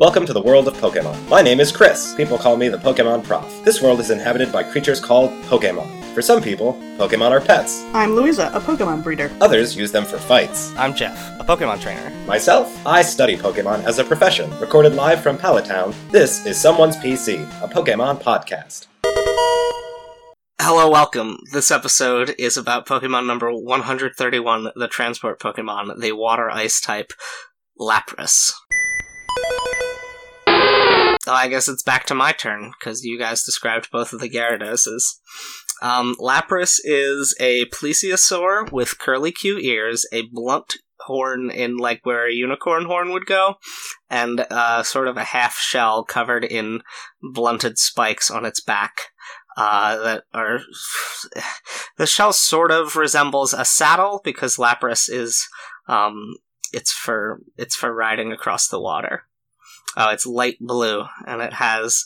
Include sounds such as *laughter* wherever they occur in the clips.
Welcome to the world of Pokemon. My name is Chris. People call me the Pokemon Prof. This world is inhabited by creatures called Pokemon. For some people, Pokemon are pets. I'm Louisa, a Pokemon breeder. Others use them for fights. I'm Jeff, a Pokemon trainer. Myself, I study Pokemon as a profession. Recorded live from Pallet Town, this is Someone's PC, a Pokemon podcast. Hello, welcome. This episode is about Pokemon number 131, the transport Pokemon, the water ice type Lapras. I guess it's back to my turn, because you guys described both of the Gyarados. Um, Lapras is a plesiosaur with curly Q ears, a blunt horn in like where a unicorn horn would go, and uh, sort of a half shell covered in blunted spikes on its back. Uh, that are *sighs* the shell sort of resembles a saddle because Lapras is um, it's for it's for riding across the water. Oh, it's light blue, and it has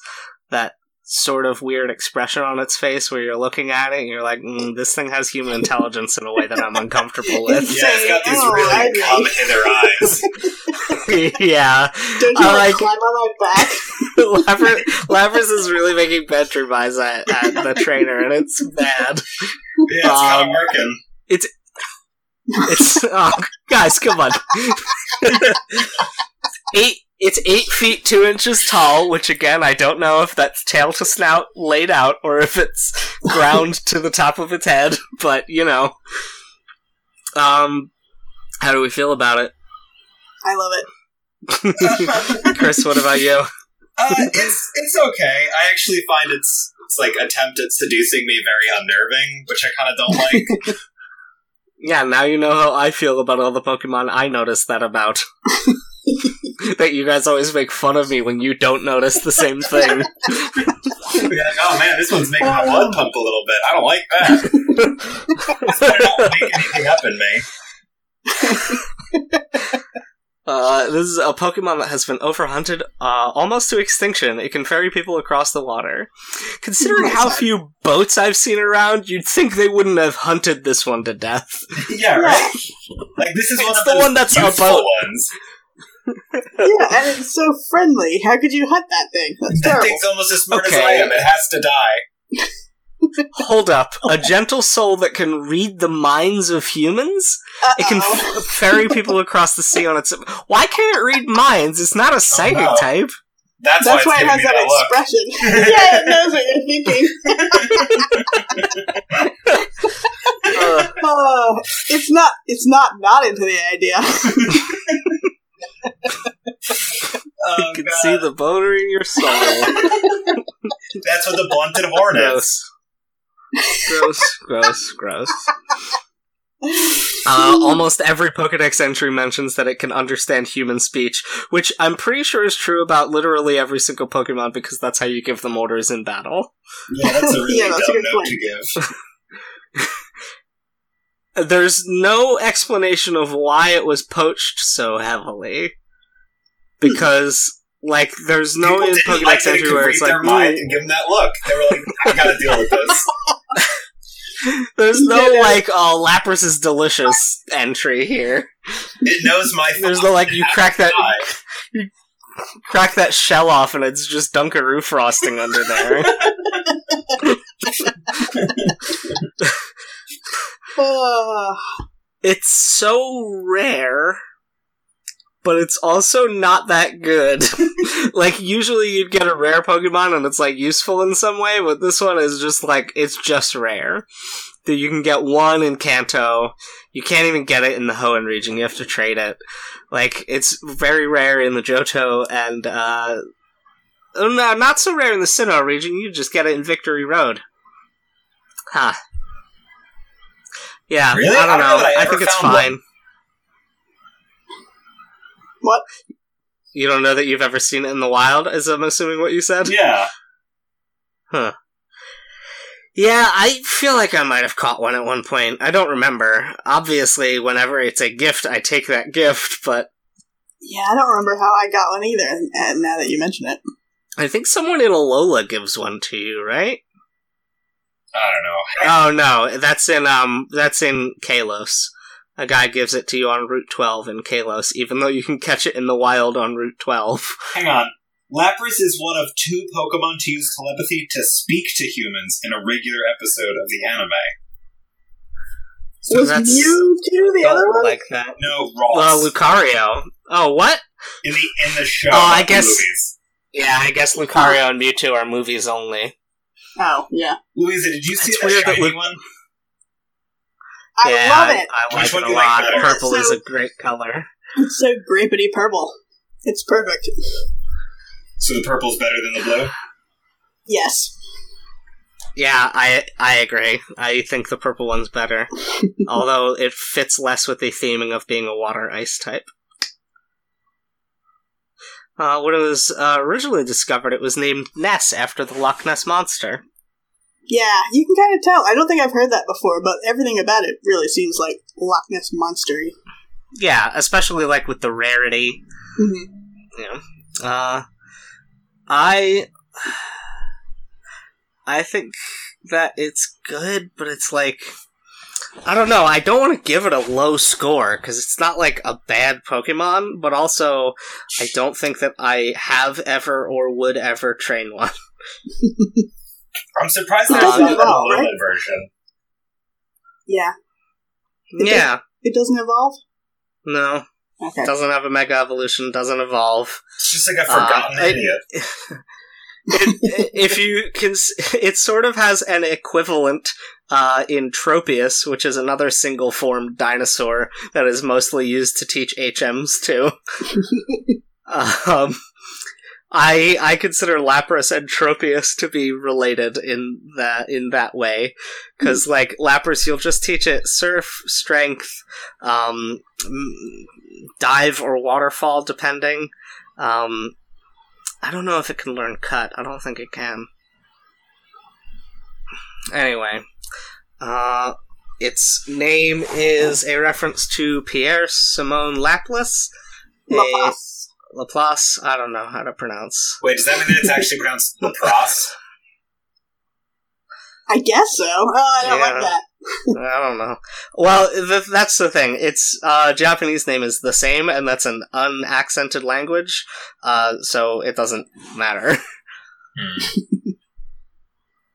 that sort of weird expression on its face where you're looking at it and you're like, mm, this thing has human intelligence in a way that I'm uncomfortable *laughs* with. Yeah, it's got these Oh, really agree. come hither eyes. *laughs* yeah. Don't you I like like- climb on my back? *laughs* Lapras, Lapras is really making bedroom eyes at, at the trainer, and it's bad. Yeah, it's kind Um, of working. It's oh, guys, come on. eight. It's eight feet two inches tall, which again I don't know if that's tail to snout laid out or if it's ground to the top of its head. *laughs* But you know, um, how do we feel about it, I love it. *laughs* *laughs* Chris? What about you? Uh, it's it's okay. I actually find its it's like attempt at seducing me very unnerving, which I kind of don't like. Yeah, now you know how I feel about all the Pokemon I noticed that about. *laughs* that you guys always make fun of me when you don't notice the same thing. *laughs* Be like, oh man, this one's making my blood pump a little bit. I don't like that. *laughs* This better not wake anything up in me. Uh, this is a Pokemon that has been overhunted uh, almost to extinction. It can ferry people across the water. Considering how few boats I've seen around, you'd think they wouldn't have hunted this one to death. Yeah, right. Like this is one It's of the one that's useful about- ones. Yeah, and it's so friendly. How could you hunt that thing? That's That terrible. thing's almost as smart as I am. It has to die. Hold up. A gentle soul that can read the minds of humans? It can Uh-oh. f- ferry people across the sea on its. Why can't it read minds? It's not a psychic no. type. That's, That's why, why it has that that look. expression. *laughs* yeah, it knows what you're thinking. *laughs* Uh, Oh, it's not. It's not not into the idea. *laughs* *laughs* Oh, you can God. see the boner in your soul. *laughs* That's what the blunted horn is. Gross. Gross, gross, gross. *laughs* Uh, almost every Pokedex entry mentions that it can understand human speech, which I'm pretty sure is true about literally every single Pokemon because that's how you give them orders in battle. Yeah, that's a really Yeah, that's a dumb good note point. to give. There's no explanation of why it was poached so heavily. Because, like, there's no People in like Pokedex that it entry where read it's their like, mind "Ooh." and give them that look. They were like, I gotta *laughs* deal with this. there's no, *laughs* Yeah. like, oh, Lapras is delicious entry here. It knows my *laughs* There's no, like, you crack that, you crack that shell off and it's just Dunkaroo frosting under there. Uh, it's so rare, but it's also not that good. *laughs* like usually you'd get a rare Pokemon and it's like useful in some way, but this one is just like it's just rare. That you can get one in Kanto. You can't even get it in the Hoenn region. You have to trade it. Like it's very rare in the Johto and uh oh, no, not so rare in the Sinnoh region. You just get it in Victory Road. Huh. Yeah, Really? I don't I don't know. I I, think it's fine. What? You don't know that you've ever seen it in the wild, is I'm assuming what you said? Yeah. Huh. Yeah, I feel like I might have caught one at one point. I don't remember. Obviously, whenever it's a gift, I take that gift, but Yeah, I don't remember how I got one either. And now that you mention it, I think someone in Alola gives one to you, right? I don't know. Oh no, that's in um that's in Kalos. A guy gives it to you on Route 12 in Kalos, even though you can catch it in the wild on Route 12. *laughs* Hang on. Lapras is one of two Pokemon to use telepathy to speak to humans in a regular episode of the anime. So was that's- Mewtwo the other Don't one? like that. No, Uh, Lucario. Oh, what? in the in the show. Oh, I guess- movies. Yeah, I guess Lucario and Mewtwo are movies only. oh, yeah. Louisa, did you see It's the weird that shiny Lu- one? I yeah, love it. I like it a do you like lot. better? Purple is a great color. It's so grapeity purple. It's perfect. So the purple's better than the blue. Yes. Yeah, I I agree. I think the purple one's better, *laughs* although it fits less with the theming of being a water ice type. Uh, when it was uh, originally discovered, it was named Ness after the Loch Ness monster. Yeah, you can kind of tell. I don't think I've heard that before, but everything about it really seems like Loch Ness monster Yeah, especially like with the rarity. mm Yeah. Uh, I I think that it's good, but it's like I don't know. I don't want to give it a low score because it's not like a bad Pokemon, but also I don't think that I have ever or would ever train one. *laughs* I'm surprised It there's doesn't not an evolve, right? Version. Yeah. It yeah, It doesn't evolve? no, Okay. doesn't have a Mega Evolution, doesn't evolve. It's just like a forgotten Uh, I- idiot. *laughs* it, if you can, *laughs* it sort of has an equivalent uh, in Tropius, which is another single form dinosaur that is mostly used to teach HMs too. *laughs* um, I I consider Lapras and Tropius to be related in that in that way because like Lapras, you'll just teach it Surf, Strength, um, Dive or Waterfall, depending. Um, I don't know if it can learn cut. I don't think it can. Anyway, uh, its name is a reference to Pierre Simon Laplace. a- Laplace. Laplace. I don't know how to pronounce. Wait, does that mean that it's actually pronounced *laughs* Laplace? I guess so. Oh, I don't Yeah. like that. I don't know. Well, th- that's the thing. Its uh, Japanese name is the same, and that's an unaccented language, uh, so it doesn't matter. yeah. *laughs*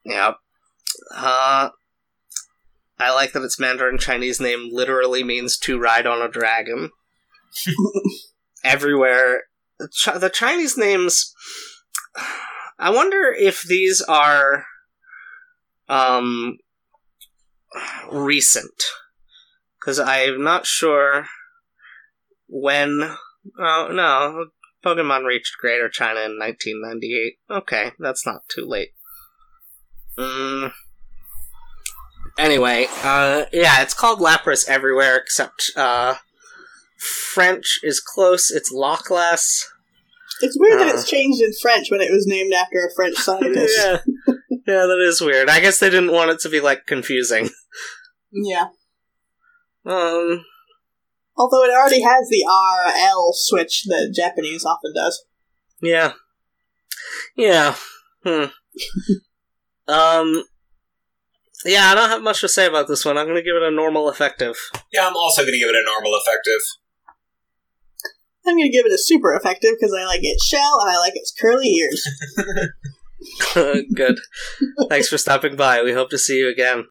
Yep. Uh, I like that its Mandarin Chinese name literally means to ride on a dragon. *laughs* Everywhere. The Chinese names. I wonder if these are. Um. Recent. Because I'm not sure when. Oh, no. Pokemon reached Greater China in 1998. Okay, that's not too late. Mm. Anyway, uh, yeah, it's called Lapras everywhere except uh, French is close. It's Lokhlass. It's weird that Uh. it's changed in French when it was named after a French *laughs* scientist. yeah, yeah, that is weird. I guess they didn't want it to be like confusing. yeah. Um, Although it already has the RL switch that Japanese often does. yeah, yeah. Hmm. *laughs* um. Yeah, I don't have much to say about this one. I'm gonna give it a normal effective. Yeah, I'm also going to give it a normal effective. I'm gonna give it a super effective because I like its shell and I like its curly ears. *laughs* Good. Thanks for stopping by. We hope to see you again.